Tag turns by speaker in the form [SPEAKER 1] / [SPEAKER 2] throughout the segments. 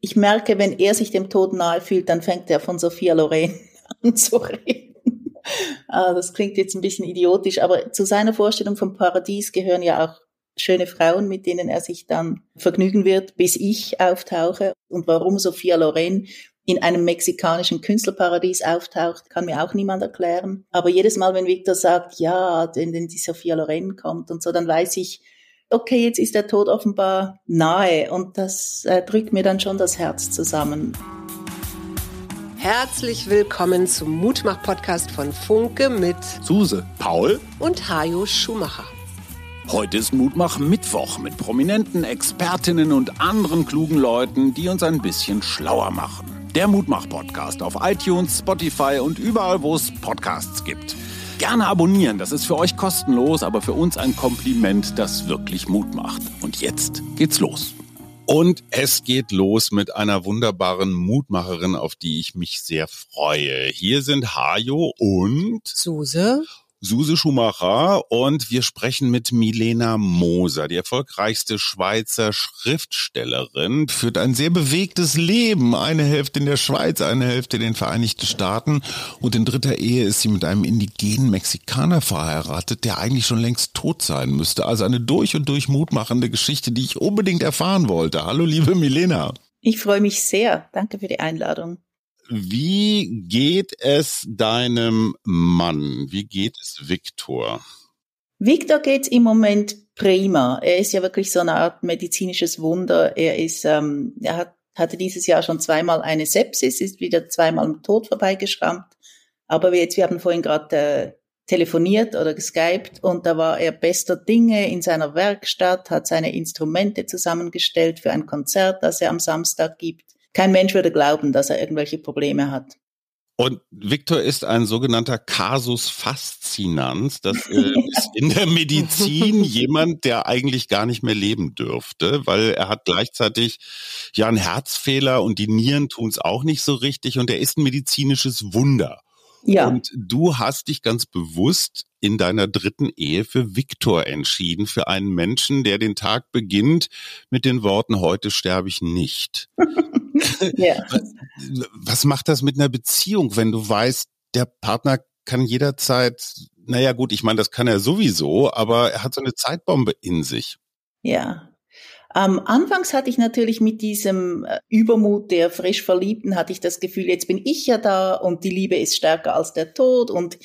[SPEAKER 1] Ich merke, wenn er sich dem Tod nahe fühlt, dann fängt er von Sophia Loren an zu reden. Ah, das klingt jetzt ein bisschen idiotisch, aber zu seiner Vorstellung vom Paradies gehören ja auch schöne Frauen, mit denen er sich dann vergnügen wird, bis ich auftauche. Und warum Sophia Loren in einem mexikanischen Künstlerparadies auftaucht, kann mir auch niemand erklären. Aber jedes Mal, wenn Victor sagt, ja, denn die Sophia Loren kommt und so, dann weiß ich, okay, jetzt ist der Tod offenbar nahe und das äh, drückt mir dann schon das Herz zusammen.
[SPEAKER 2] Herzlich willkommen zum Mutmach-Podcast von Funke mit
[SPEAKER 3] Suse, Paul
[SPEAKER 2] und Hajo Schumacher.
[SPEAKER 3] Heute ist Mutmach Mittwoch mit prominenten Expertinnen und anderen klugen Leuten, die uns ein bisschen schlauer machen. Der Mutmach-Podcast auf iTunes, Spotify und überall, wo es Podcasts gibt. Gerne abonnieren, das ist für euch kostenlos, aber für uns ein Kompliment, das wirklich Mut macht. Und jetzt geht's los. Und es geht los mit einer wunderbaren Mutmacherin, auf die ich mich sehr freue. Hier sind Hajo und
[SPEAKER 2] Suse
[SPEAKER 3] Suse Schumacher und wir sprechen mit Milena Moser, die erfolgreichste Schweizer Schriftstellerin, führt ein sehr bewegtes Leben, eine Hälfte in der Schweiz, eine Hälfte in den Vereinigten Staaten und in dritter Ehe ist sie mit einem indigenen Mexikaner verheiratet, der eigentlich schon längst tot sein müsste. Also eine durch und durch mutmachende Geschichte, die ich unbedingt erfahren wollte. Hallo liebe Milena.
[SPEAKER 1] Ich freue mich sehr. Danke für die Einladung.
[SPEAKER 3] Wie geht es deinem Mann? Wie geht es Viktor?
[SPEAKER 1] Viktor geht im Moment prima. Er ist ja wirklich so eine Art medizinisches Wunder. Er ist, ähm, er hat, hatte dieses Jahr schon zweimal eine Sepsis, ist wieder zweimal im Tod vorbeigeschrammt. Aber wir jetzt, wir haben vorhin gerade äh, telefoniert oder geskypt und da war er bester Dinge in seiner Werkstatt, hat seine Instrumente zusammengestellt für ein Konzert, das er am Samstag gibt kein Mensch würde glauben, dass er irgendwelche Probleme hat.
[SPEAKER 3] Und Victor ist ein sogenannter Casus fascinans. Das äh, ist in der Medizin jemand, der eigentlich gar nicht mehr leben dürfte, weil er hat gleichzeitig ja einen Herzfehler und die Nieren tun es auch nicht so richtig und er ist ein medizinisches Wunder. Ja. Und du hast dich ganz bewusst in deiner dritten Ehe für Viktor entschieden, für einen Menschen, der den Tag beginnt mit den Worten, heute sterbe ich nicht. ja. Was macht das mit einer Beziehung, wenn du weißt, der Partner kann jederzeit, naja gut, ich meine, das kann er sowieso, aber er hat so eine Zeitbombe in sich.
[SPEAKER 1] Ja, ähm, anfangs hatte ich natürlich mit diesem äh, Übermut der frisch Verliebten, hatte ich das Gefühl, jetzt bin ich ja da und die Liebe ist stärker als der Tod und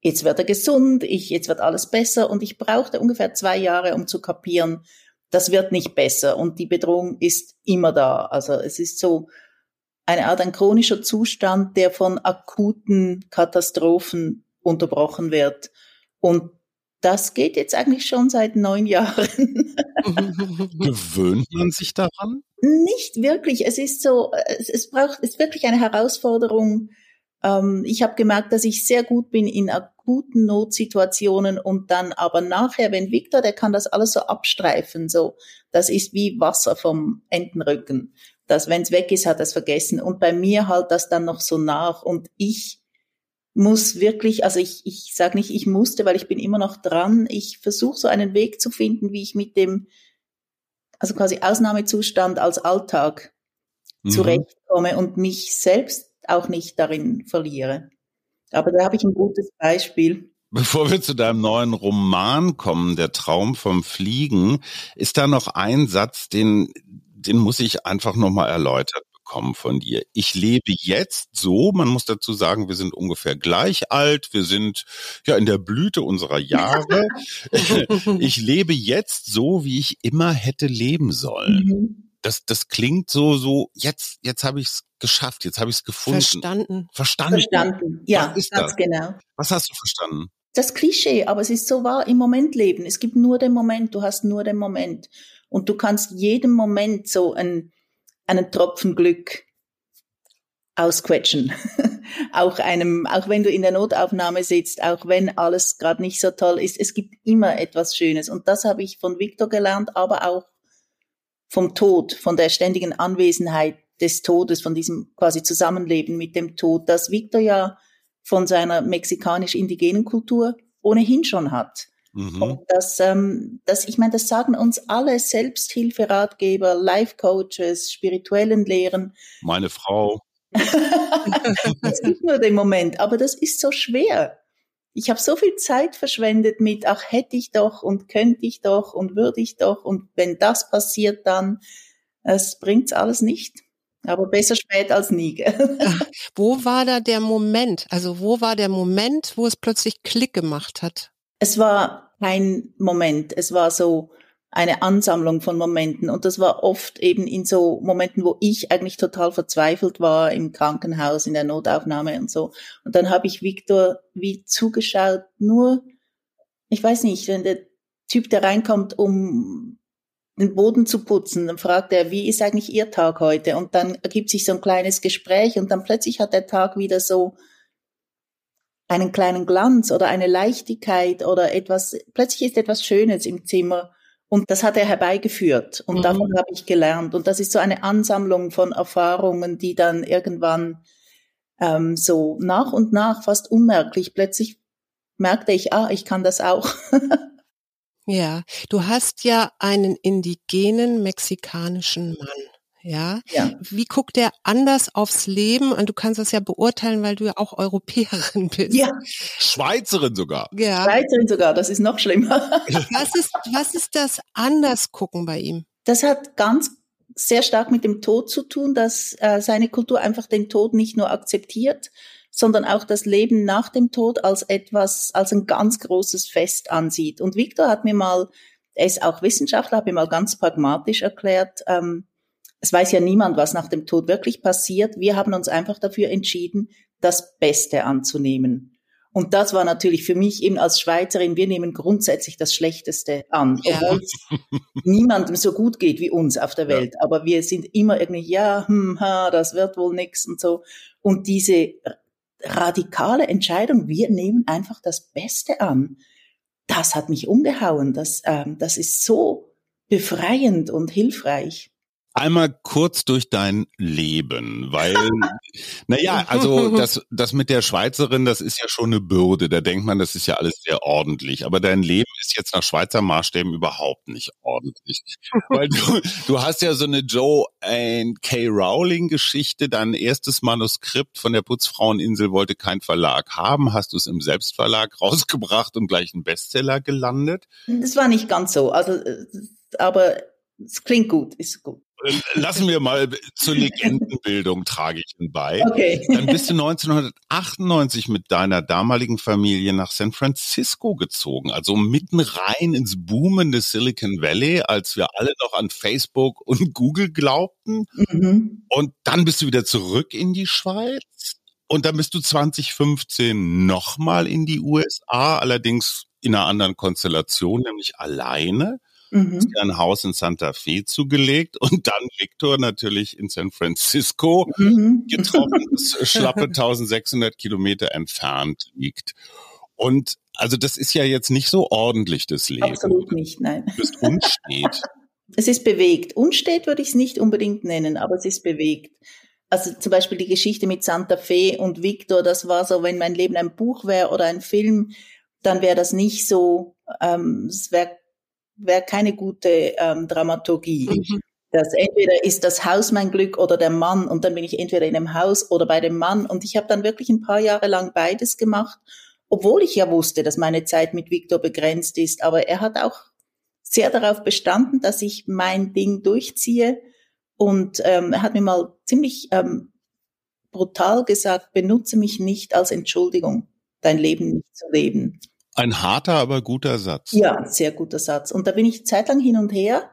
[SPEAKER 1] jetzt wird er gesund, ich, jetzt wird alles besser und ich brauchte ungefähr zwei Jahre, um zu kapieren, das wird nicht besser und die Bedrohung ist immer da. Also es ist so eine Art ein chronischer Zustand, der von akuten Katastrophen unterbrochen wird. Und das geht jetzt eigentlich schon seit neun Jahren.
[SPEAKER 3] Gewöhnt man sich daran?
[SPEAKER 1] Nicht wirklich. Es ist so, es, es braucht, es ist wirklich eine Herausforderung. Ähm, ich habe gemerkt, dass ich sehr gut bin in akuten Notsituationen und dann aber nachher, wenn Victor, der kann das alles so abstreifen, so, das ist wie Wasser vom Entenrücken. Dass, wenn es weg ist, hat er es vergessen. Und bei mir halt das dann noch so nach und ich muss wirklich, also ich, ich sage nicht, ich musste, weil ich bin immer noch dran. Ich versuche so einen Weg zu finden, wie ich mit dem, also quasi Ausnahmezustand als Alltag mhm. zurechtkomme und mich selbst auch nicht darin verliere. Aber da habe ich ein gutes Beispiel.
[SPEAKER 3] Bevor wir zu deinem neuen Roman kommen, Der Traum vom Fliegen, ist da noch ein Satz, den, den muss ich einfach nochmal erläutern bekommen von dir. Ich lebe jetzt so, man muss dazu sagen, wir sind ungefähr gleich alt, wir sind ja in der Blüte unserer Jahre. ich lebe jetzt so, wie ich immer hätte leben sollen. Mhm. Das, das klingt so, so, jetzt, jetzt habe ich es geschafft, jetzt habe ich es gefunden.
[SPEAKER 2] Verstanden.
[SPEAKER 1] Verstanden. Verstanden, ja, ganz das? genau.
[SPEAKER 3] Was hast du verstanden?
[SPEAKER 1] Das Klischee, aber es ist so wahr, im Moment leben. Es gibt nur den Moment, du hast nur den Moment. Und du kannst jedem Moment so ein, einen Tropfen Glück ausquetschen. auch einem, auch wenn du in der Notaufnahme sitzt, auch wenn alles gerade nicht so toll ist, es gibt immer etwas Schönes. Und das habe ich von Victor gelernt, aber auch vom Tod, von der ständigen Anwesenheit des Todes, von diesem quasi Zusammenleben mit dem Tod, das Victor ja von seiner mexikanisch-indigenen Kultur ohnehin schon hat. Mhm. Und das, ähm, das, ich meine, das sagen uns alle Selbsthilferatgeber, Life-Coaches, spirituellen Lehren.
[SPEAKER 3] Meine Frau.
[SPEAKER 1] das ist nur der Moment, aber das ist so schwer. Ich habe so viel Zeit verschwendet mit, ach hätte ich doch und könnte ich doch und würde ich doch und wenn das passiert, dann es bringt's alles nicht. Aber besser spät als nie.
[SPEAKER 2] wo war da der Moment? Also wo war der Moment, wo es plötzlich Klick gemacht hat?
[SPEAKER 1] Es war kein Moment. Es war so eine Ansammlung von Momenten. Und das war oft eben in so Momenten, wo ich eigentlich total verzweifelt war im Krankenhaus, in der Notaufnahme und so. Und dann habe ich Viktor wie zugeschaut, nur, ich weiß nicht, wenn der Typ, der reinkommt, um den Boden zu putzen, dann fragt er, wie ist eigentlich Ihr Tag heute? Und dann ergibt sich so ein kleines Gespräch und dann plötzlich hat der Tag wieder so einen kleinen Glanz oder eine Leichtigkeit oder etwas, plötzlich ist etwas Schönes im Zimmer und das hat er herbeigeführt und mhm. davon habe ich gelernt. Und das ist so eine Ansammlung von Erfahrungen, die dann irgendwann ähm, so nach und nach fast unmerklich plötzlich merkte ich, ah, ich kann das auch.
[SPEAKER 2] ja, du hast ja einen indigenen mexikanischen Mann. Ja? ja. Wie guckt der anders aufs Leben? Und du kannst das ja beurteilen, weil du ja auch Europäerin bist.
[SPEAKER 1] Ja.
[SPEAKER 3] Schweizerin sogar.
[SPEAKER 1] Ja. Schweizerin sogar, das ist noch schlimmer.
[SPEAKER 2] Was ist, was ist das anders gucken bei ihm?
[SPEAKER 1] Das hat ganz sehr stark mit dem Tod zu tun, dass äh, seine Kultur einfach den Tod nicht nur akzeptiert, sondern auch das Leben nach dem Tod als etwas, als ein ganz großes Fest ansieht. Und Victor hat mir mal, er ist auch Wissenschaftler, hat mir mal ganz pragmatisch erklärt, ähm, es weiß ja niemand, was nach dem Tod wirklich passiert. Wir haben uns einfach dafür entschieden, das Beste anzunehmen. Und das war natürlich für mich eben als Schweizerin, wir nehmen grundsätzlich das Schlechteste an, ja. obwohl es niemandem so gut geht wie uns auf der Welt. Ja. Aber wir sind immer irgendwie, ja, hm, ha, das wird wohl nix und so. Und diese radikale Entscheidung, wir nehmen einfach das Beste an, das hat mich umgehauen. Das, ähm, das ist so befreiend und hilfreich
[SPEAKER 3] einmal kurz durch dein Leben, weil, naja, also das, das mit der Schweizerin, das ist ja schon eine Bürde. Da denkt man, das ist ja alles sehr ordentlich. Aber dein Leben ist jetzt nach Schweizer Maßstäben überhaupt nicht ordentlich. weil du, du hast ja so eine Joe K. Rowling Geschichte. Dein erstes Manuskript von der Putzfraueninsel wollte kein Verlag haben. Hast du es im Selbstverlag rausgebracht und gleich ein Bestseller gelandet?
[SPEAKER 1] Das war nicht ganz so. Also, äh, aber es klingt gut, ist gut.
[SPEAKER 3] Lassen wir mal zur Legendenbildung Tragischen bei. Okay. Dann bist du 1998 mit deiner damaligen Familie nach San Francisco gezogen, also mitten rein ins boomende Silicon Valley, als wir alle noch an Facebook und Google glaubten. Mhm. Und dann bist du wieder zurück in die Schweiz. Und dann bist du 2015 nochmal in die USA, allerdings in einer anderen Konstellation, nämlich alleine mhm. dir ein Haus in Santa Fe zugelegt und dann Victor natürlich in San Francisco mhm. getroffen, das schlappe 1600 Kilometer entfernt liegt. Und also das ist ja jetzt nicht so ordentlich, das Leben.
[SPEAKER 1] Absolut nicht, nein.
[SPEAKER 3] Du bist unstet.
[SPEAKER 1] es ist bewegt. Unstet würde ich es nicht unbedingt nennen, aber es ist bewegt. Also zum Beispiel die Geschichte mit Santa Fe und Victor, das war so, wenn mein Leben ein Buch wäre oder ein Film, dann wäre das nicht so, ähm, es wäre wäre keine gute ähm, Dramaturgie. Mhm. Das entweder ist das Haus mein Glück oder der Mann und dann bin ich entweder in einem Haus oder bei dem Mann und ich habe dann wirklich ein paar Jahre lang beides gemacht, obwohl ich ja wusste, dass meine Zeit mit Victor begrenzt ist, aber er hat auch sehr darauf bestanden, dass ich mein Ding durchziehe und ähm, er hat mir mal ziemlich ähm, brutal gesagt, benutze mich nicht als Entschuldigung, dein Leben nicht zu leben.
[SPEAKER 3] Ein harter, aber guter Satz.
[SPEAKER 1] Ja, sehr guter Satz. Und da bin ich zeitlang hin und her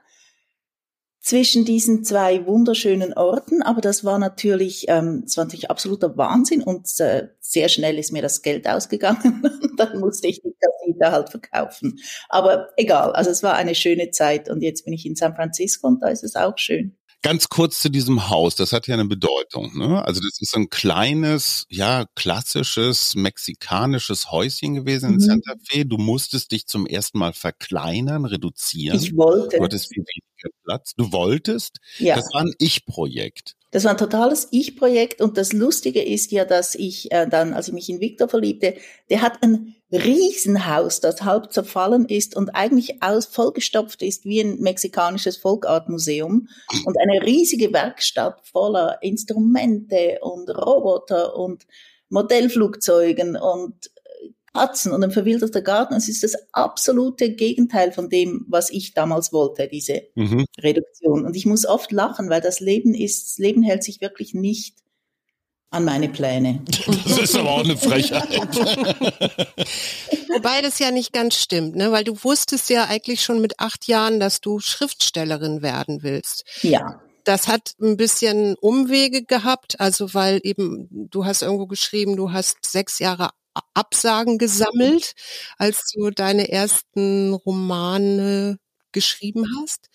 [SPEAKER 1] zwischen diesen zwei wunderschönen Orten, aber das war natürlich, ähm, das war natürlich absoluter Wahnsinn und äh, sehr schnell ist mir das Geld ausgegangen dann musste ich die Kassette halt verkaufen. Aber egal, also es war eine schöne Zeit und jetzt bin ich in San Francisco und da ist es auch schön.
[SPEAKER 3] Ganz kurz zu diesem Haus, das hat ja eine Bedeutung. Ne? Also das ist ein kleines, ja, klassisches mexikanisches Häuschen gewesen in mhm. Santa Fe. Du musstest dich zum ersten Mal verkleinern, reduzieren.
[SPEAKER 1] Ich wollte.
[SPEAKER 3] Du hattest viel weniger Platz. Du wolltest. Ja. Das war ein Ich-Projekt.
[SPEAKER 1] Das war ein totales Ich-Projekt und das Lustige ist ja, dass ich äh, dann, als ich mich in Victor verliebte, der hat ein Riesenhaus, das halb zerfallen ist und eigentlich aus vollgestopft ist wie ein mexikanisches Folkartmuseum und eine riesige Werkstatt voller Instrumente und Roboter und Modellflugzeugen und Katzen und ein verwilderter Garten. Es ist das absolute Gegenteil von dem, was ich damals wollte, diese mhm. Reduktion. Und ich muss oft lachen, weil das Leben ist, das Leben hält sich wirklich nicht an meine Pläne.
[SPEAKER 3] Das ist aber auch eine Frechheit.
[SPEAKER 2] Wobei das ja nicht ganz stimmt, ne? weil du wusstest ja eigentlich schon mit acht Jahren, dass du Schriftstellerin werden willst.
[SPEAKER 1] Ja.
[SPEAKER 2] Das hat ein bisschen Umwege gehabt, also weil eben, du hast irgendwo geschrieben, du hast sechs Jahre Absagen gesammelt, als du deine ersten Romane geschrieben hast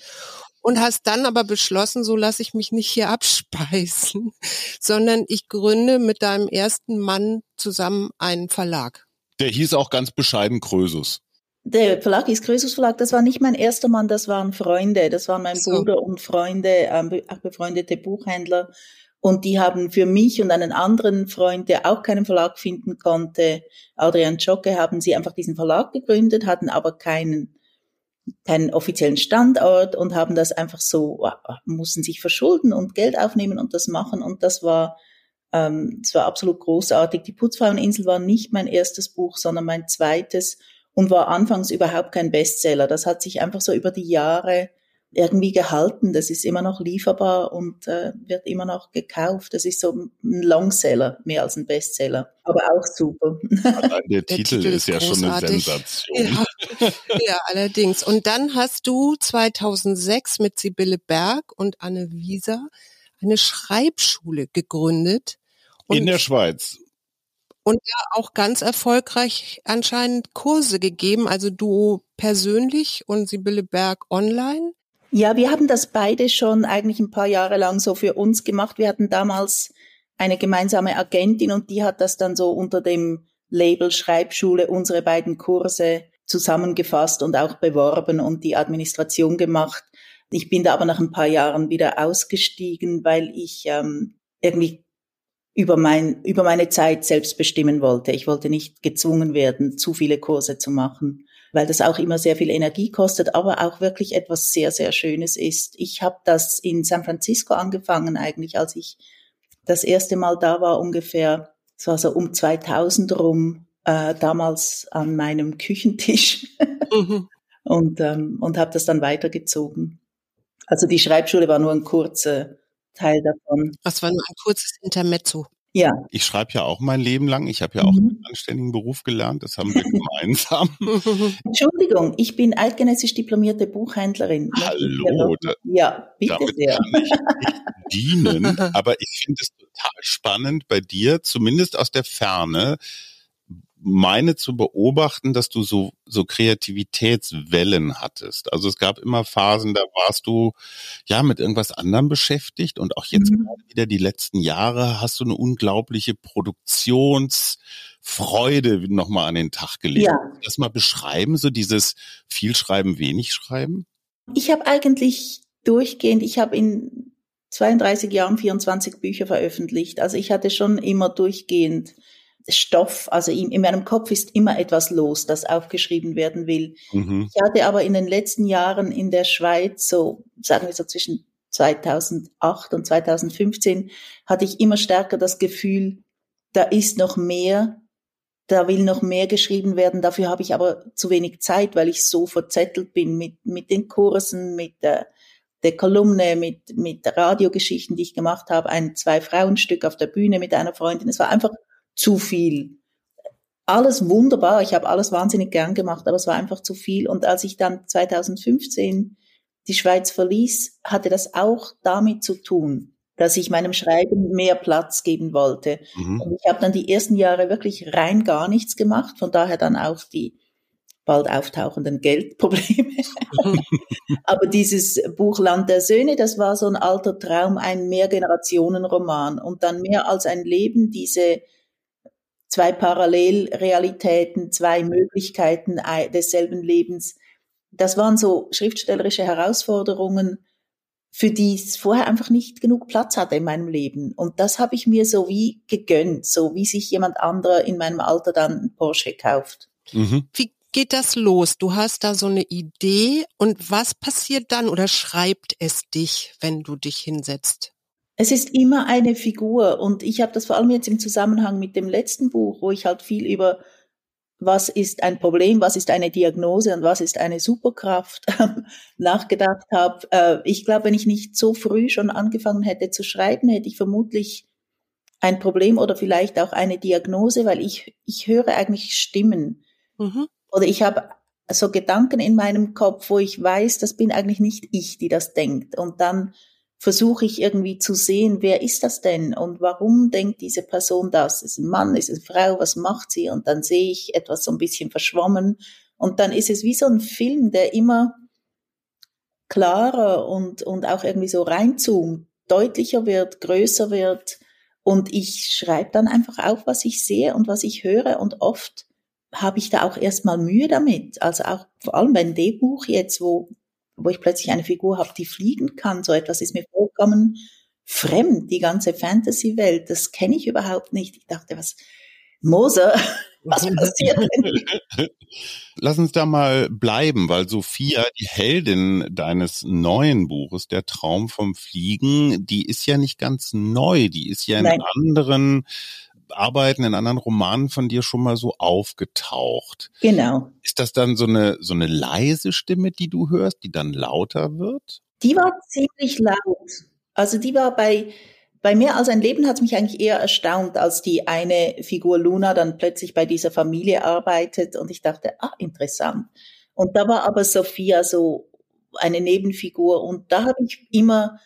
[SPEAKER 2] und hast dann aber beschlossen, so lasse ich mich nicht hier abspeisen, sondern ich gründe mit deinem ersten Mann zusammen einen Verlag.
[SPEAKER 3] Der hieß auch ganz bescheiden Krösus.
[SPEAKER 1] Der Verlag ist Krösus Verlag. Das war nicht mein erster Mann, das waren Freunde. Das waren mein so. Bruder und Freunde, ähm, befreundete Buchhändler. Und die haben für mich und einen anderen Freund, der auch keinen Verlag finden konnte, Adrian Schocke, haben sie einfach diesen Verlag gegründet, hatten aber keinen, keinen offiziellen Standort und haben das einfach so, mussten sich verschulden und Geld aufnehmen und das machen. Und das war, ähm, das war absolut großartig. Die Putzfraueninsel war nicht mein erstes Buch, sondern mein zweites und war anfangs überhaupt kein Bestseller. Das hat sich einfach so über die Jahre irgendwie gehalten. Das ist immer noch lieferbar und äh, wird immer noch gekauft. Das ist so ein Longseller, mehr als ein Bestseller, aber auch super.
[SPEAKER 3] Allein der, der Titel, Titel, ist ja großartig. schon eine Sensation.
[SPEAKER 2] Ja. ja, allerdings. Und dann hast du 2006 mit Sibylle Berg und Anne Wieser eine Schreibschule gegründet.
[SPEAKER 3] In der Schweiz
[SPEAKER 2] und ja auch ganz erfolgreich anscheinend Kurse gegeben, also du persönlich und Sibylle Berg online.
[SPEAKER 1] Ja, wir haben das beide schon eigentlich ein paar Jahre lang so für uns gemacht. Wir hatten damals eine gemeinsame Agentin und die hat das dann so unter dem Label Schreibschule unsere beiden Kurse zusammengefasst und auch beworben und die Administration gemacht. Ich bin da aber nach ein paar Jahren wieder ausgestiegen, weil ich ähm, irgendwie über mein über meine Zeit selbst bestimmen wollte. Ich wollte nicht gezwungen werden, zu viele Kurse zu machen weil das auch immer sehr viel Energie kostet, aber auch wirklich etwas sehr, sehr Schönes ist. Ich habe das in San Francisco angefangen eigentlich, als ich das erste Mal da war, ungefähr, es war so um 2000 rum, äh, damals an meinem Küchentisch mhm. und, ähm, und habe das dann weitergezogen. Also die Schreibschule war nur ein kurzer Teil davon.
[SPEAKER 2] Das war nur ein kurzes Intermezzo.
[SPEAKER 1] Ja.
[SPEAKER 3] Ich schreibe ja auch mein Leben lang. Ich habe ja auch mhm. einen anständigen Beruf gelernt. Das haben wir gemeinsam.
[SPEAKER 1] Entschuldigung, ich bin eidgenössisch diplomierte Buchhändlerin.
[SPEAKER 3] Hallo.
[SPEAKER 1] ja, bitte damit sehr. Kann
[SPEAKER 3] ich dienen. Aber ich finde es total spannend bei dir, zumindest aus der Ferne, meine zu beobachten, dass du so, so Kreativitätswellen hattest. Also es gab immer Phasen, da warst du ja mit irgendwas anderem beschäftigt und auch jetzt mhm. wieder die letzten Jahre hast du eine unglaubliche Produktionsfreude nochmal an den Tag gelegt. Ja. Das mal beschreiben, so dieses viel schreiben, wenig schreiben?
[SPEAKER 1] Ich habe eigentlich durchgehend, ich habe in 32 Jahren 24 Bücher veröffentlicht. Also ich hatte schon immer durchgehend Stoff, also in, in, meinem Kopf ist immer etwas los, das aufgeschrieben werden will. Mhm. Ich hatte aber in den letzten Jahren in der Schweiz, so sagen wir so zwischen 2008 und 2015, hatte ich immer stärker das Gefühl, da ist noch mehr, da will noch mehr geschrieben werden. Dafür habe ich aber zu wenig Zeit, weil ich so verzettelt bin mit, mit den Kursen, mit der, der Kolumne, mit, mit Radiogeschichten, die ich gemacht habe, ein Zwei-Frauen-Stück auf der Bühne mit einer Freundin. Es war einfach zu viel. Alles wunderbar, ich habe alles wahnsinnig gern gemacht, aber es war einfach zu viel. Und als ich dann 2015 die Schweiz verließ, hatte das auch damit zu tun, dass ich meinem Schreiben mehr Platz geben wollte. Mhm. Und ich habe dann die ersten Jahre wirklich rein gar nichts gemacht, von daher dann auch die bald auftauchenden Geldprobleme. Aber dieses Buch Land der Söhne, das war so ein alter Traum, ein Mehrgenerationenroman und dann mehr als ein Leben, diese zwei Parallelrealitäten, zwei Möglichkeiten desselben Lebens. Das waren so schriftstellerische Herausforderungen, für die es vorher einfach nicht genug Platz hatte in meinem Leben. Und das habe ich mir so wie gegönnt, so wie sich jemand anderer in meinem Alter dann einen Porsche kauft.
[SPEAKER 2] Mhm. Wie geht das los? Du hast da so eine Idee und was passiert dann oder schreibt es dich, wenn du dich hinsetzt?
[SPEAKER 1] Es ist immer eine Figur und ich habe das vor allem jetzt im Zusammenhang mit dem letzten Buch, wo ich halt viel über was ist ein Problem, was ist eine Diagnose und was ist eine Superkraft nachgedacht habe. Äh, ich glaube, wenn ich nicht so früh schon angefangen hätte zu schreiben, hätte ich vermutlich ein Problem oder vielleicht auch eine Diagnose, weil ich, ich höre eigentlich Stimmen. Mhm. Oder ich habe so Gedanken in meinem Kopf, wo ich weiß, das bin eigentlich nicht ich, die das denkt. Und dann versuche ich irgendwie zu sehen, wer ist das denn und warum denkt diese Person das? Ist ein Mann, ist eine Frau, was macht sie? Und dann sehe ich etwas so ein bisschen verschwommen und dann ist es wie so ein Film, der immer klarer und, und auch irgendwie so reinzoomt, deutlicher wird, größer wird und ich schreibe dann einfach auf, was ich sehe und was ich höre und oft habe ich da auch erstmal Mühe damit. Also auch vor allem beim D-Buch jetzt, wo wo ich plötzlich eine Figur habe, die fliegen kann. So etwas ist mir vollkommen fremd, die ganze Fantasy-Welt. Das kenne ich überhaupt nicht. Ich dachte, was, Moser, was passiert denn?
[SPEAKER 3] Lass uns da mal bleiben, weil Sophia, die Heldin deines neuen Buches, Der Traum vom Fliegen, die ist ja nicht ganz neu, die ist ja in Nein. anderen Arbeiten, in anderen Romanen von dir schon mal so aufgetaucht.
[SPEAKER 1] Genau.
[SPEAKER 3] Ist das dann so eine, so eine leise Stimme, die du hörst, die dann lauter wird?
[SPEAKER 1] Die war ziemlich laut. Also die war bei, bei mehr als ein Leben hat es mich eigentlich eher erstaunt, als die eine Figur Luna dann plötzlich bei dieser Familie arbeitet und ich dachte, ah, interessant. Und da war aber Sophia so eine Nebenfigur und da habe ich immer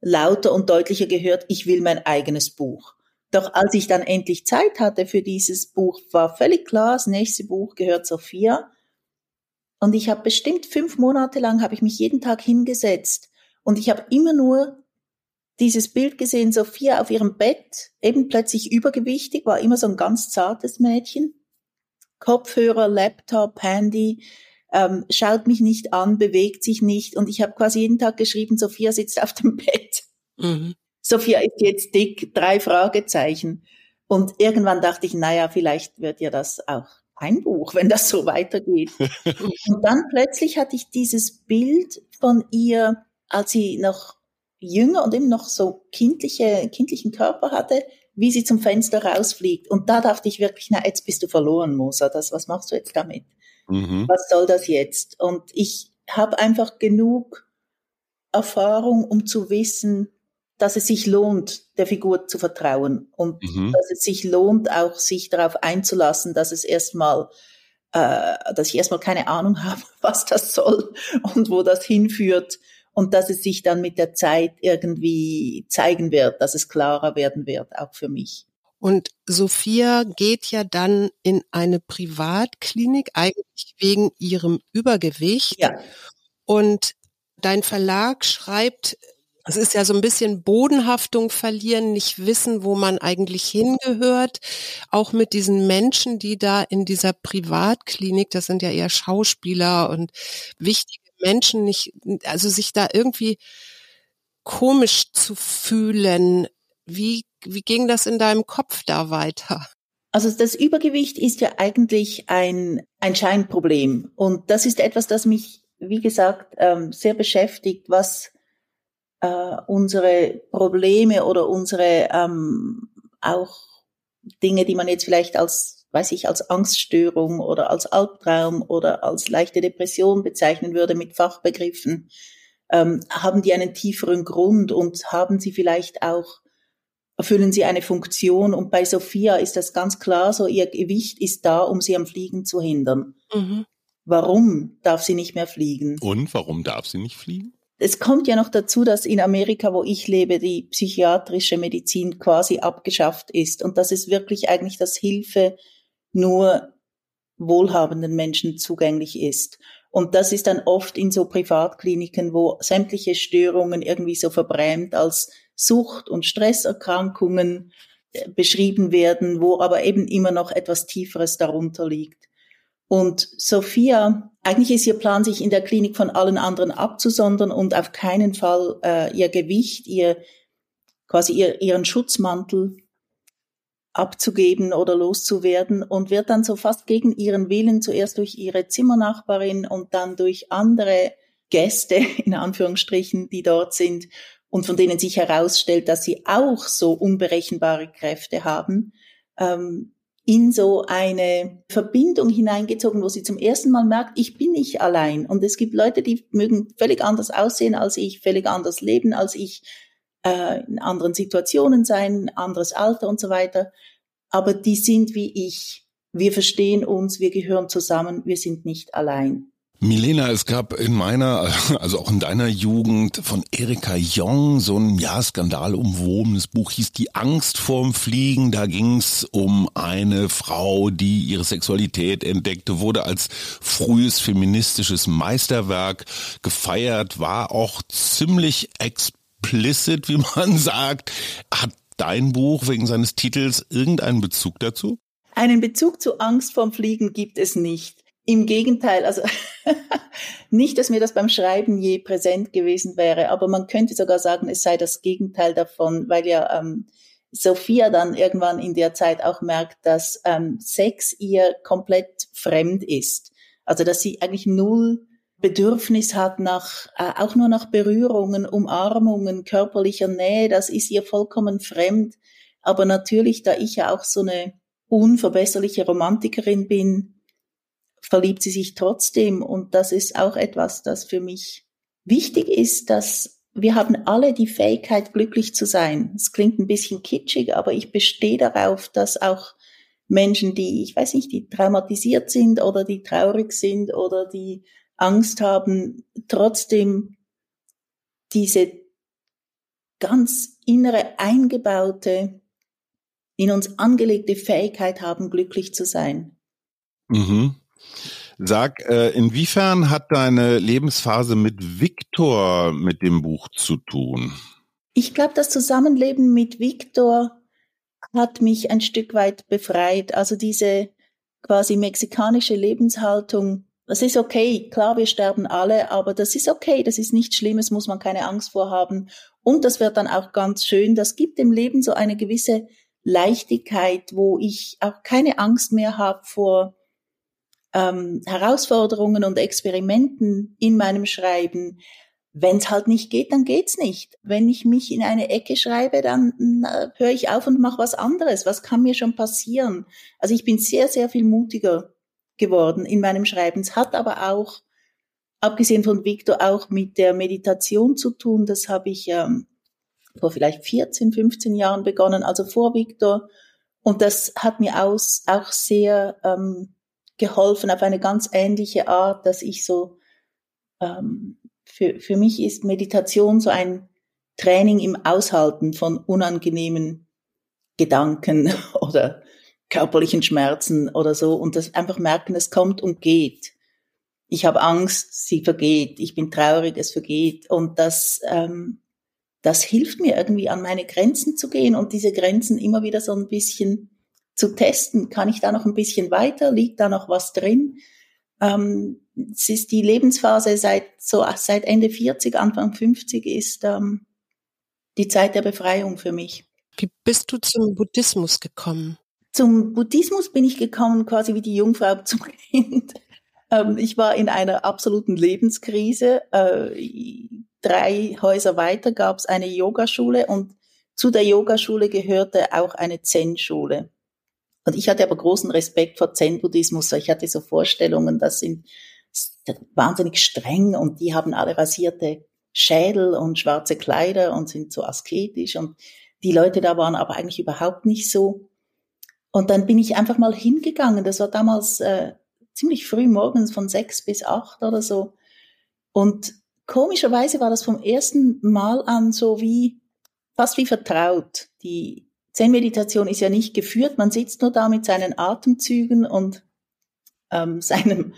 [SPEAKER 1] lauter und deutlicher gehört, ich will mein eigenes Buch. Doch als ich dann endlich Zeit hatte für dieses Buch, war völlig klar, das nächste Buch gehört Sophia. Und ich habe bestimmt fünf Monate lang, habe ich mich jeden Tag hingesetzt und ich habe immer nur dieses Bild gesehen, Sophia auf ihrem Bett, eben plötzlich übergewichtig, war immer so ein ganz zartes Mädchen. Kopfhörer, Laptop, Handy, ähm, schaut mich nicht an, bewegt sich nicht. Und ich habe quasi jeden Tag geschrieben, Sophia sitzt auf dem Bett. Mhm. Sophia ist jetzt dick, drei Fragezeichen. Und irgendwann dachte ich, naja, vielleicht wird ja das auch ein Buch, wenn das so weitergeht. und dann plötzlich hatte ich dieses Bild von ihr, als sie noch jünger und eben noch so kindliche, kindlichen Körper hatte, wie sie zum Fenster rausfliegt. Und da dachte ich wirklich, na, jetzt bist du verloren, Moser. Das, was machst du jetzt damit? Mhm. Was soll das jetzt? Und ich habe einfach genug Erfahrung, um zu wissen, dass es sich lohnt, der Figur zu vertrauen und mhm. dass es sich lohnt, auch sich darauf einzulassen, dass es erstmal, äh, dass ich erstmal keine Ahnung habe, was das soll und wo das hinführt und dass es sich dann mit der Zeit irgendwie zeigen wird, dass es klarer werden wird, auch für mich.
[SPEAKER 2] Und Sophia geht ja dann in eine Privatklinik, eigentlich wegen ihrem Übergewicht. Ja. Und dein Verlag schreibt es ist ja so ein bisschen Bodenhaftung verlieren, nicht wissen, wo man eigentlich hingehört. Auch mit diesen Menschen, die da in dieser Privatklinik, das sind ja eher Schauspieler und wichtige Menschen, nicht, also sich da irgendwie komisch zu fühlen. Wie, wie ging das in deinem Kopf da weiter?
[SPEAKER 1] Also das Übergewicht ist ja eigentlich ein, ein Scheinproblem. Und das ist etwas, das mich, wie gesagt, ähm, sehr beschäftigt. Was, äh, unsere Probleme oder unsere ähm, auch Dinge, die man jetzt vielleicht als, weiß ich, als Angststörung oder als Albtraum oder als leichte Depression bezeichnen würde mit Fachbegriffen, ähm, haben die einen tieferen Grund und haben sie vielleicht auch erfüllen sie eine Funktion. Und bei Sophia ist das ganz klar so, ihr Gewicht ist da, um sie am Fliegen zu hindern. Mhm. Warum darf sie nicht mehr fliegen?
[SPEAKER 3] Und warum darf sie nicht fliegen?
[SPEAKER 1] Es kommt ja noch dazu, dass in Amerika, wo ich lebe, die psychiatrische Medizin quasi abgeschafft ist und dass es wirklich eigentlich das Hilfe nur wohlhabenden Menschen zugänglich ist. Und das ist dann oft in so Privatkliniken, wo sämtliche Störungen irgendwie so verbrämt als Sucht- und Stresserkrankungen äh, beschrieben werden, wo aber eben immer noch etwas Tieferes darunter liegt. Und Sophia, eigentlich ist ihr Plan, sich in der Klinik von allen anderen abzusondern und auf keinen Fall äh, ihr Gewicht, ihr quasi ihr, ihren Schutzmantel abzugeben oder loszuwerden und wird dann so fast gegen ihren Willen zuerst durch ihre Zimmernachbarin und dann durch andere Gäste, in Anführungsstrichen, die dort sind und von denen sich herausstellt, dass sie auch so unberechenbare Kräfte haben, ähm, in so eine Verbindung hineingezogen, wo sie zum ersten Mal merkt, ich bin nicht allein. Und es gibt Leute, die mögen völlig anders aussehen als ich, völlig anders leben als ich, äh, in anderen Situationen sein, anderes Alter und so weiter. Aber die sind wie ich. Wir verstehen uns, wir gehören zusammen, wir sind nicht allein.
[SPEAKER 4] Milena, es gab in meiner, also auch in deiner Jugend von Erika Jong so ein ja skandalumwobenes Buch hieß Die Angst vorm Fliegen. Da ging es um eine Frau, die ihre Sexualität entdeckte, wurde als frühes feministisches Meisterwerk gefeiert, war auch ziemlich explicit, wie man sagt. Hat dein Buch wegen seines Titels irgendeinen Bezug dazu?
[SPEAKER 1] Einen Bezug zu Angst vorm Fliegen gibt es nicht. Im Gegenteil, also nicht, dass mir das beim Schreiben je präsent gewesen wäre, aber man könnte sogar sagen, es sei das Gegenteil davon, weil ja ähm, Sophia dann irgendwann in der Zeit auch merkt, dass ähm, Sex ihr komplett fremd ist. Also dass sie eigentlich null Bedürfnis hat nach äh, auch nur nach Berührungen, Umarmungen, körperlicher Nähe, das ist ihr vollkommen fremd. Aber natürlich, da ich ja auch so eine unverbesserliche Romantikerin bin, verliebt sie sich trotzdem. Und das ist auch etwas, das für mich wichtig ist, dass wir haben alle die Fähigkeit, glücklich zu sein. Es klingt ein bisschen kitschig, aber ich bestehe darauf, dass auch Menschen, die, ich weiß nicht, die traumatisiert sind oder die traurig sind oder die Angst haben, trotzdem diese ganz innere eingebaute, in uns angelegte Fähigkeit haben, glücklich zu sein.
[SPEAKER 3] Mhm. Sag, äh, inwiefern hat deine Lebensphase mit Viktor mit dem Buch zu tun?
[SPEAKER 1] Ich glaube, das Zusammenleben mit Viktor hat mich ein Stück weit befreit. Also diese quasi mexikanische Lebenshaltung, das ist okay. Klar, wir sterben alle, aber das ist okay. Das ist nichts Schlimmes, muss man keine Angst vorhaben. Und das wird dann auch ganz schön. Das gibt dem Leben so eine gewisse Leichtigkeit, wo ich auch keine Angst mehr habe vor ähm, Herausforderungen und Experimenten in meinem Schreiben. Wenn es halt nicht geht, dann geht's nicht. Wenn ich mich in eine Ecke schreibe, dann äh, höre ich auf und mache was anderes. Was kann mir schon passieren? Also ich bin sehr, sehr viel mutiger geworden in meinem Schreiben. Es hat aber auch, abgesehen von Victor, auch mit der Meditation zu tun. Das habe ich ähm, vor vielleicht 14, 15 Jahren begonnen, also vor Victor. Und das hat mir aus, auch sehr ähm, geholfen auf eine ganz ähnliche Art, dass ich so, ähm, für, für mich ist Meditation so ein Training im Aushalten von unangenehmen Gedanken oder körperlichen Schmerzen oder so und das einfach merken, es kommt und geht. Ich habe Angst, sie vergeht. Ich bin traurig, es vergeht. Und das, ähm, das hilft mir irgendwie an meine Grenzen zu gehen und diese Grenzen immer wieder so ein bisschen zu testen, kann ich da noch ein bisschen weiter, liegt da noch was drin? Ähm, es ist die Lebensphase seit so seit Ende 40, Anfang 50 ist ähm, die Zeit der Befreiung für mich.
[SPEAKER 2] Wie bist du zum Buddhismus gekommen?
[SPEAKER 1] Zum Buddhismus bin ich gekommen quasi wie die Jungfrau zum Kind. Ähm, ich war in einer absoluten Lebenskrise. Äh, drei Häuser weiter gab es eine Yogaschule und zu der Yogaschule gehörte auch eine Zen-Schule. Und ich hatte aber großen Respekt vor Zen-Buddhismus. Ich hatte so Vorstellungen, das sind wahnsinnig streng und die haben alle rasierte Schädel und schwarze Kleider und sind so asketisch und die Leute da waren aber eigentlich überhaupt nicht so. Und dann bin ich einfach mal hingegangen. Das war damals äh, ziemlich früh morgens von sechs bis acht oder so. Und komischerweise war das vom ersten Mal an so wie, fast wie vertraut. Die, Zen-Meditation ist ja nicht geführt, man sitzt nur da mit seinen Atemzügen und ähm, seinem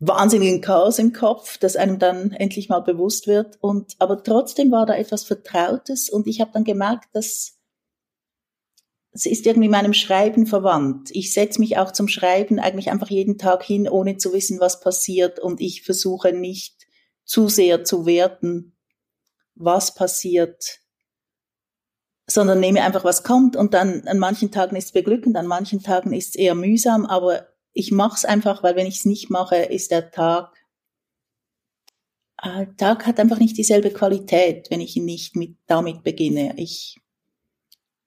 [SPEAKER 1] wahnsinnigen Chaos im Kopf, das einem dann endlich mal bewusst wird. Und aber trotzdem war da etwas Vertrautes und ich habe dann gemerkt, dass es ist irgendwie meinem Schreiben verwandt. Ich setze mich auch zum Schreiben eigentlich einfach jeden Tag hin, ohne zu wissen, was passiert. Und ich versuche nicht zu sehr zu werten, was passiert, sondern nehme einfach, was kommt. Und dann an manchen Tagen ist es beglückend, an manchen Tagen ist es eher mühsam. Aber ich mache es einfach, weil wenn ich es nicht mache, ist der Tag äh, Tag hat einfach nicht dieselbe Qualität, wenn ich ihn nicht mit damit beginne. Ich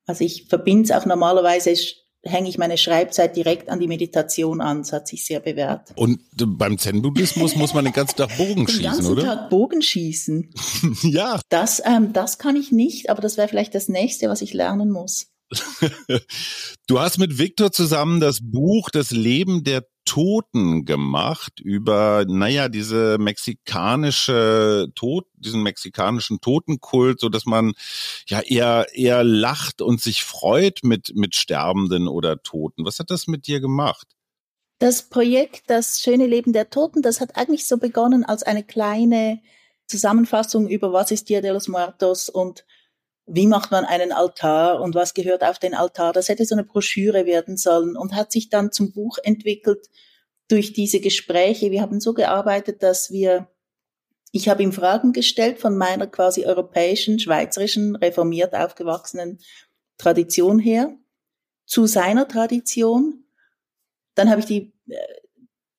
[SPEAKER 1] also ich verbinde es auch normalerweise, hänge ich meine Schreibzeit direkt an die Meditation an. Das hat sich sehr bewährt.
[SPEAKER 4] Und beim Zen-Buddhismus muss man den ganzen Tag Bogen schießen, oder? Den ganzen
[SPEAKER 1] Tag Bogen schießen.
[SPEAKER 4] ja.
[SPEAKER 1] Das, ähm, das kann ich nicht, aber das wäre vielleicht das nächste, was ich lernen muss.
[SPEAKER 4] du hast mit Viktor zusammen das Buch Das Leben der Toten gemacht über, naja, diese mexikanische Tod, diesen mexikanischen Totenkult, so dass man ja eher, eher lacht und sich freut mit, mit Sterbenden oder Toten. Was hat das mit dir gemacht?
[SPEAKER 1] Das Projekt Das schöne Leben der Toten, das hat eigentlich so begonnen als eine kleine Zusammenfassung über was ist Dia de los Muertos und wie macht man einen Altar und was gehört auf den Altar. Das hätte so eine Broschüre werden sollen und hat sich dann zum Buch entwickelt durch diese Gespräche. Wir haben so gearbeitet, dass wir, ich habe ihm Fragen gestellt von meiner quasi europäischen, schweizerischen, reformiert aufgewachsenen Tradition her zu seiner Tradition. Dann habe ich die, äh,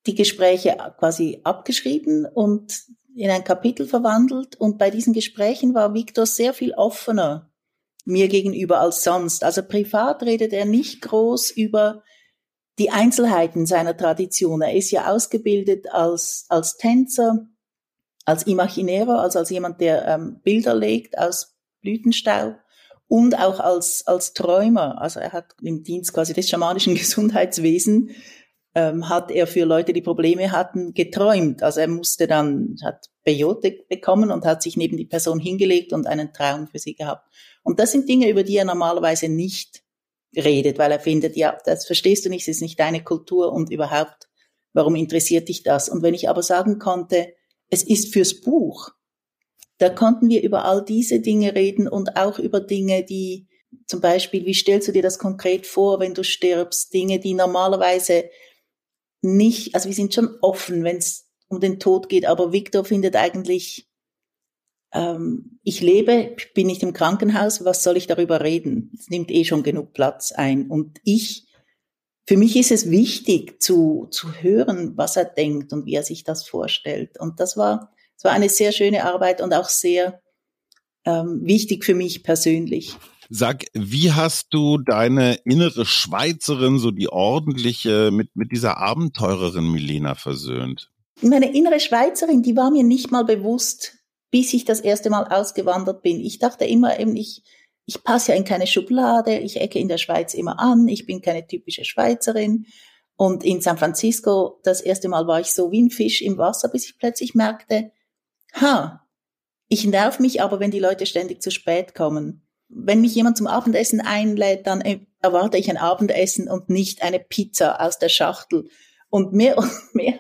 [SPEAKER 1] die Gespräche quasi abgeschrieben und in ein Kapitel verwandelt und bei diesen Gesprächen war Victor sehr viel offener mir gegenüber als sonst. Also privat redet er nicht groß über die Einzelheiten seiner Tradition. Er ist ja ausgebildet als, als Tänzer, als Imaginero, also als jemand, der ähm, Bilder legt aus Blütenstaub und auch als, als Träumer. Also er hat im Dienst quasi des schamanischen Gesundheitswesen ähm, hat er für Leute, die Probleme hatten, geträumt. Also er musste dann, hat Peyote bekommen und hat sich neben die Person hingelegt und einen Traum für sie gehabt. Und das sind Dinge, über die er normalerweise nicht redet, weil er findet, ja, das verstehst du nicht, das ist nicht deine Kultur und überhaupt, warum interessiert dich das? Und wenn ich aber sagen konnte, es ist fürs Buch, da konnten wir über all diese Dinge reden und auch über Dinge, die zum Beispiel, wie stellst du dir das konkret vor, wenn du stirbst? Dinge, die normalerweise nicht, also wir sind schon offen, wenn es um den Tod geht, aber Victor findet eigentlich, ähm, ich lebe, bin nicht im Krankenhaus, was soll ich darüber reden? Es nimmt eh schon genug Platz ein. Und ich, für mich ist es wichtig zu, zu hören, was er denkt und wie er sich das vorstellt. Und das war, das war eine sehr schöne Arbeit und auch sehr ähm, wichtig für mich persönlich.
[SPEAKER 4] Sag, wie hast du deine innere Schweizerin, so die ordentliche, mit, mit dieser Abenteurerin Milena versöhnt?
[SPEAKER 1] Meine innere Schweizerin, die war mir nicht mal bewusst, bis ich das erste Mal ausgewandert bin. Ich dachte immer eben, ich, ich passe ja in keine Schublade, ich ecke in der Schweiz immer an, ich bin keine typische Schweizerin. Und in San Francisco, das erste Mal war ich so wie ein Fisch im Wasser, bis ich plötzlich merkte, ha, ich nerv mich aber, wenn die Leute ständig zu spät kommen wenn mich jemand zum Abendessen einlädt, dann erwarte ich ein Abendessen und nicht eine Pizza aus der Schachtel. Und mehr und mehr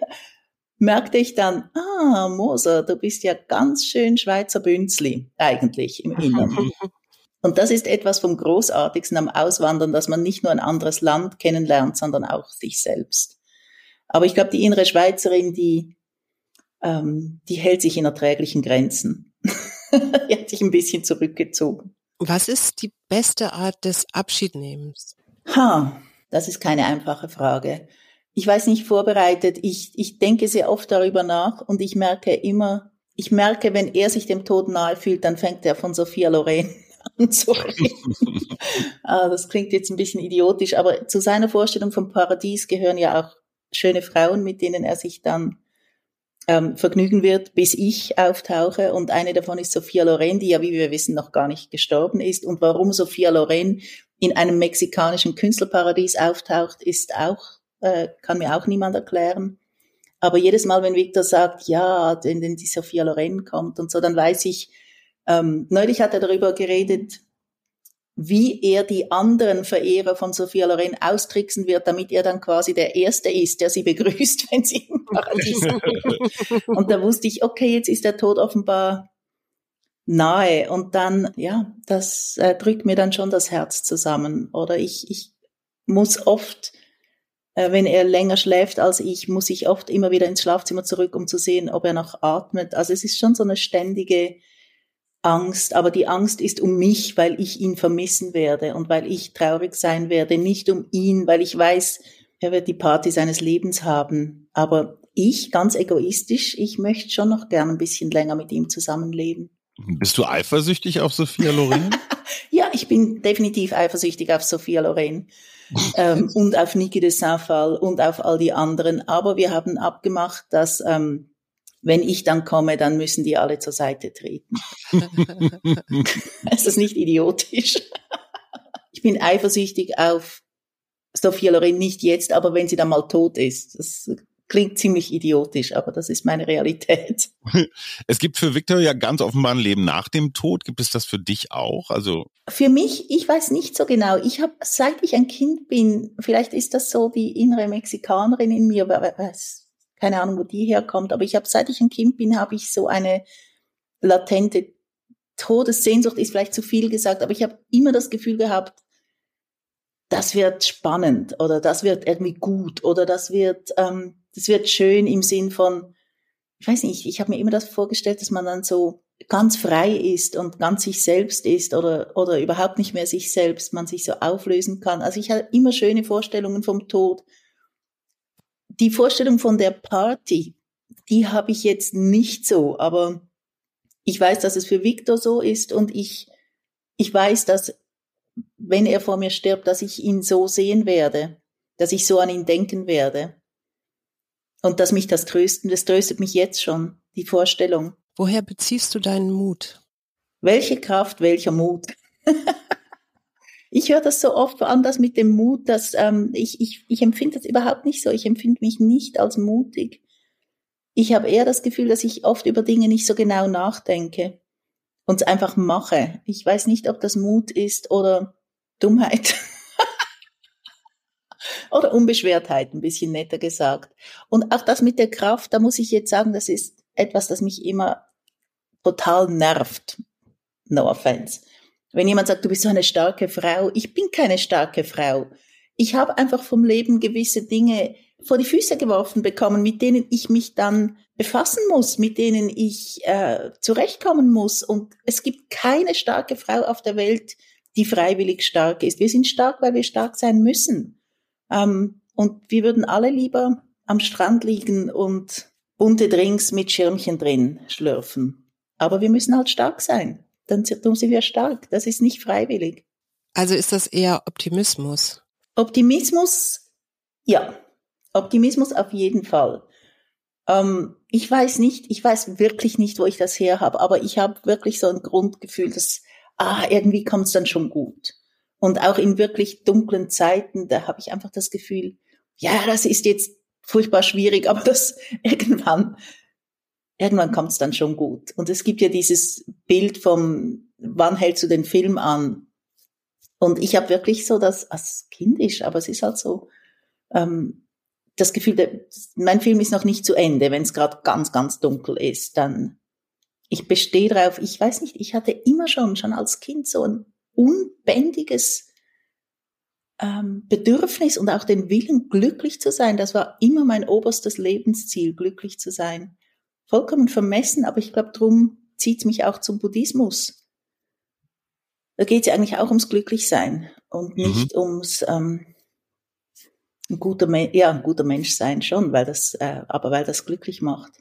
[SPEAKER 1] merkte ich dann, ah, Moser, du bist ja ganz schön Schweizer Bünzli, eigentlich im Inneren. Und das ist etwas vom Großartigsten am Auswandern, dass man nicht nur ein anderes Land kennenlernt, sondern auch sich selbst. Aber ich glaube, die innere Schweizerin, die, ähm, die hält sich in erträglichen Grenzen. die hat sich ein bisschen zurückgezogen.
[SPEAKER 2] Was ist die beste Art des Abschiednehmens?
[SPEAKER 1] Ha, das ist keine einfache Frage. Ich weiß nicht vorbereitet. Ich, ich denke sehr oft darüber nach und ich merke immer, ich merke, wenn er sich dem Tod nahe fühlt, dann fängt er von Sophia Loren an zu reden. ah, das klingt jetzt ein bisschen idiotisch, aber zu seiner Vorstellung vom Paradies gehören ja auch schöne Frauen, mit denen er sich dann ähm, vergnügen wird, bis ich auftauche. Und eine davon ist Sophia Loren, die ja, wie wir wissen, noch gar nicht gestorben ist. Und warum Sophia Loren in einem mexikanischen Künstlerparadies auftaucht, ist auch, äh, kann mir auch niemand erklären. Aber jedes Mal, wenn Victor sagt, ja, denn die Sophia Loren kommt und so, dann weiß ich, ähm, neulich hat er darüber geredet, wie er die anderen Verehrer von Sophia Loren austricksen wird, damit er dann quasi der Erste ist, der sie begrüßt, wenn sie im Paradies sind. Und da wusste ich, okay, jetzt ist der Tod offenbar nahe. Und dann, ja, das äh, drückt mir dann schon das Herz zusammen. Oder ich, ich muss oft, äh, wenn er länger schläft als ich, muss ich oft immer wieder ins Schlafzimmer zurück, um zu sehen, ob er noch atmet. Also es ist schon so eine ständige Angst, aber die Angst ist um mich, weil ich ihn vermissen werde und weil ich traurig sein werde, nicht um ihn, weil ich weiß, er wird die Party seines Lebens haben. Aber ich, ganz egoistisch, ich möchte schon noch gern ein bisschen länger mit ihm zusammenleben.
[SPEAKER 3] Bist du eifersüchtig auf Sophia Loren?
[SPEAKER 1] ja, ich bin definitiv eifersüchtig auf Sophia Loren ähm, und auf Niki de Saint-Phal und auf all die anderen. Aber wir haben abgemacht, dass ähm, wenn ich dann komme, dann müssen die alle zur Seite treten. ist das nicht idiotisch? ich bin eifersüchtig auf Sophia Loren nicht jetzt, aber wenn sie dann mal tot ist. Das klingt ziemlich idiotisch, aber das ist meine Realität.
[SPEAKER 3] Es gibt für Victor ja ganz offenbar ein Leben nach dem Tod. Gibt es das für dich auch? Also
[SPEAKER 1] für mich, ich weiß nicht so genau. Ich habe, seit ich ein Kind bin, vielleicht ist das so die innere Mexikanerin in mir, weiß, keine Ahnung, wo die herkommt, aber ich habe, seit ich ein Kind bin, habe ich so eine latente Todessehnsucht, ist vielleicht zu viel gesagt, aber ich habe immer das Gefühl gehabt, das wird spannend oder das wird irgendwie gut oder das wird, ähm, das wird schön im Sinn von, ich weiß nicht, ich habe mir immer das vorgestellt, dass man dann so ganz frei ist und ganz sich selbst ist oder, oder überhaupt nicht mehr sich selbst, man sich so auflösen kann. Also ich hatte immer schöne Vorstellungen vom Tod die Vorstellung von der Party, die habe ich jetzt nicht so, aber ich weiß, dass es für Victor so ist und ich, ich weiß, dass wenn er vor mir stirbt, dass ich ihn so sehen werde, dass ich so an ihn denken werde. Und dass mich das trösten, das tröstet mich jetzt schon, die Vorstellung.
[SPEAKER 2] Woher beziehst du deinen Mut?
[SPEAKER 1] Welche Kraft, welcher Mut? ich höre das so oft anders mit dem Mut, dass ähm, ich, ich, ich empfinde das überhaupt nicht so. Ich empfinde mich nicht als mutig. Ich habe eher das Gefühl, dass ich oft über Dinge nicht so genau nachdenke und es einfach mache. Ich weiß nicht, ob das Mut ist oder Dummheit. oder Unbeschwertheit, ein bisschen netter gesagt. Und auch das mit der Kraft, da muss ich jetzt sagen, das ist etwas, das mich immer total nervt. No offense. Wenn jemand sagt, du bist so eine starke Frau, ich bin keine starke Frau. Ich habe einfach vom Leben gewisse Dinge vor die Füße geworfen bekommen, mit denen ich mich dann befassen muss, mit denen ich äh, zurechtkommen muss. Und es gibt keine starke Frau auf der Welt, die freiwillig stark ist. Wir sind stark, weil wir stark sein müssen. Ähm, und wir würden alle lieber am Strand liegen und bunte Drinks mit Schirmchen drin schlürfen. Aber wir müssen halt stark sein dann sind wir stark. Das ist nicht freiwillig.
[SPEAKER 2] Also ist das eher Optimismus?
[SPEAKER 1] Optimismus, ja. Optimismus auf jeden Fall. Ähm, ich weiß nicht, ich weiß wirklich nicht, wo ich das her habe, aber ich habe wirklich so ein Grundgefühl, dass, ah, irgendwie kommt es dann schon gut. Und auch in wirklich dunklen Zeiten, da habe ich einfach das Gefühl, ja, das ist jetzt furchtbar schwierig, aber das irgendwann irgendwann kommt es dann schon gut. Und es gibt ja dieses Bild vom, wann hältst du den Film an? Und ich habe wirklich so das, als kindisch, aber es ist halt so, ähm, das Gefühl, der, mein Film ist noch nicht zu Ende, wenn es gerade ganz, ganz dunkel ist, dann ich bestehe drauf, ich weiß nicht, ich hatte immer schon, schon als Kind so ein unbändiges ähm, Bedürfnis und auch den Willen, glücklich zu sein. Das war immer mein oberstes Lebensziel, glücklich zu sein vollkommen vermessen, aber ich glaube, drum zieht es mich auch zum Buddhismus. Da geht es ja eigentlich auch ums Glücklichsein und mhm. nicht mhm. ums ähm, ein guter, ja, ein guter Mensch sein schon, weil das, äh, aber weil das glücklich macht.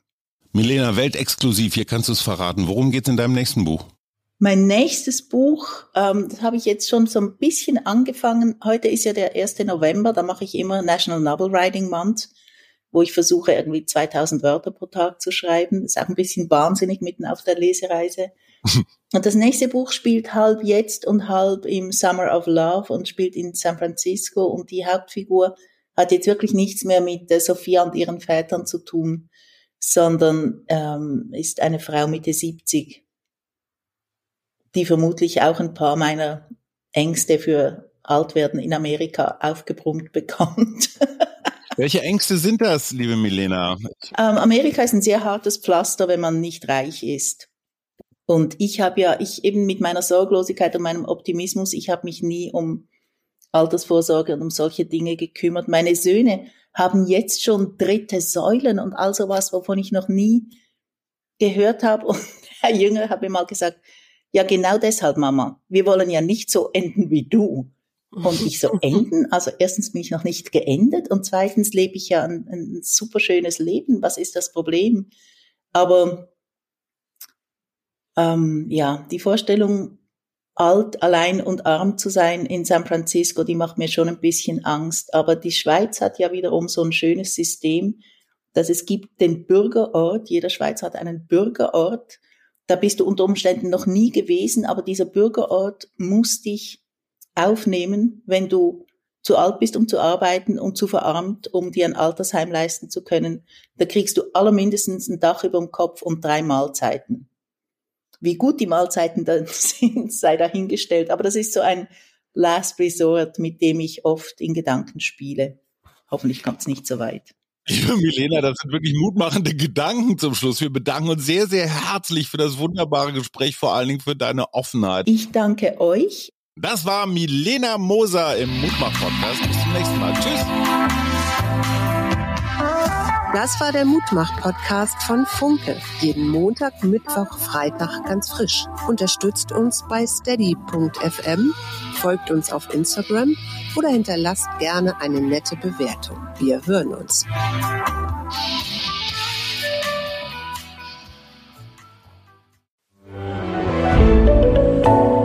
[SPEAKER 4] Milena, weltexklusiv, hier kannst du es verraten. Worum geht es in deinem nächsten Buch?
[SPEAKER 1] Mein nächstes Buch, ähm, das habe ich jetzt schon so ein bisschen angefangen. Heute ist ja der 1. November, da mache ich immer National Novel Writing Month wo ich versuche, irgendwie 2000 Wörter pro Tag zu schreiben. Das ist auch ein bisschen wahnsinnig mitten auf der Lesereise. und das nächste Buch spielt halb jetzt und halb im Summer of Love und spielt in San Francisco und die Hauptfigur hat jetzt wirklich nichts mehr mit der Sophia und ihren Vätern zu tun, sondern ähm, ist eine Frau Mitte 70, die vermutlich auch ein paar meiner Ängste für Altwerden in Amerika aufgebrummt bekommt.
[SPEAKER 3] Welche Ängste sind das, liebe Milena?
[SPEAKER 1] Ähm, Amerika ist ein sehr hartes Pflaster, wenn man nicht reich ist. Und ich habe ja, ich eben mit meiner Sorglosigkeit und meinem Optimismus, ich habe mich nie um Altersvorsorge und um solche Dinge gekümmert. Meine Söhne haben jetzt schon dritte Säulen und all sowas, wovon ich noch nie gehört habe. Und Herr Jünger hat mir mal gesagt, ja genau deshalb, Mama, wir wollen ja nicht so enden wie du. Und ich so enden, also erstens bin ich noch nicht geendet und zweitens lebe ich ja ein, ein super schönes Leben. Was ist das Problem? Aber ähm, ja, die Vorstellung, alt, allein und arm zu sein in San Francisco, die macht mir schon ein bisschen Angst. Aber die Schweiz hat ja wiederum so ein schönes System, dass es gibt den Bürgerort. Jeder Schweizer hat einen Bürgerort. Da bist du unter Umständen noch nie gewesen, aber dieser Bürgerort muss dich aufnehmen, wenn du zu alt bist, um zu arbeiten und zu verarmt, um dir ein Altersheim leisten zu können. Da kriegst du allermindestens ein Dach über dem Kopf und drei Mahlzeiten. Wie gut die Mahlzeiten dann sind, sei dahingestellt. Aber das ist so ein Last Resort, mit dem ich oft in Gedanken spiele. Hoffentlich kommt es nicht so weit.
[SPEAKER 3] Liebe Milena, das sind wirklich mutmachende Gedanken zum Schluss. Wir bedanken uns sehr, sehr herzlich für das wunderbare Gespräch, vor allen Dingen für deine Offenheit.
[SPEAKER 1] Ich danke euch.
[SPEAKER 3] Das war Milena Moser im Mutmach-Podcast. Bis zum nächsten Mal. Tschüss.
[SPEAKER 2] Das war der Mutmach-Podcast von Funke. Jeden Montag, Mittwoch, Freitag ganz frisch. Unterstützt uns bei steady.fm, folgt uns auf Instagram oder hinterlasst gerne eine nette Bewertung. Wir hören uns.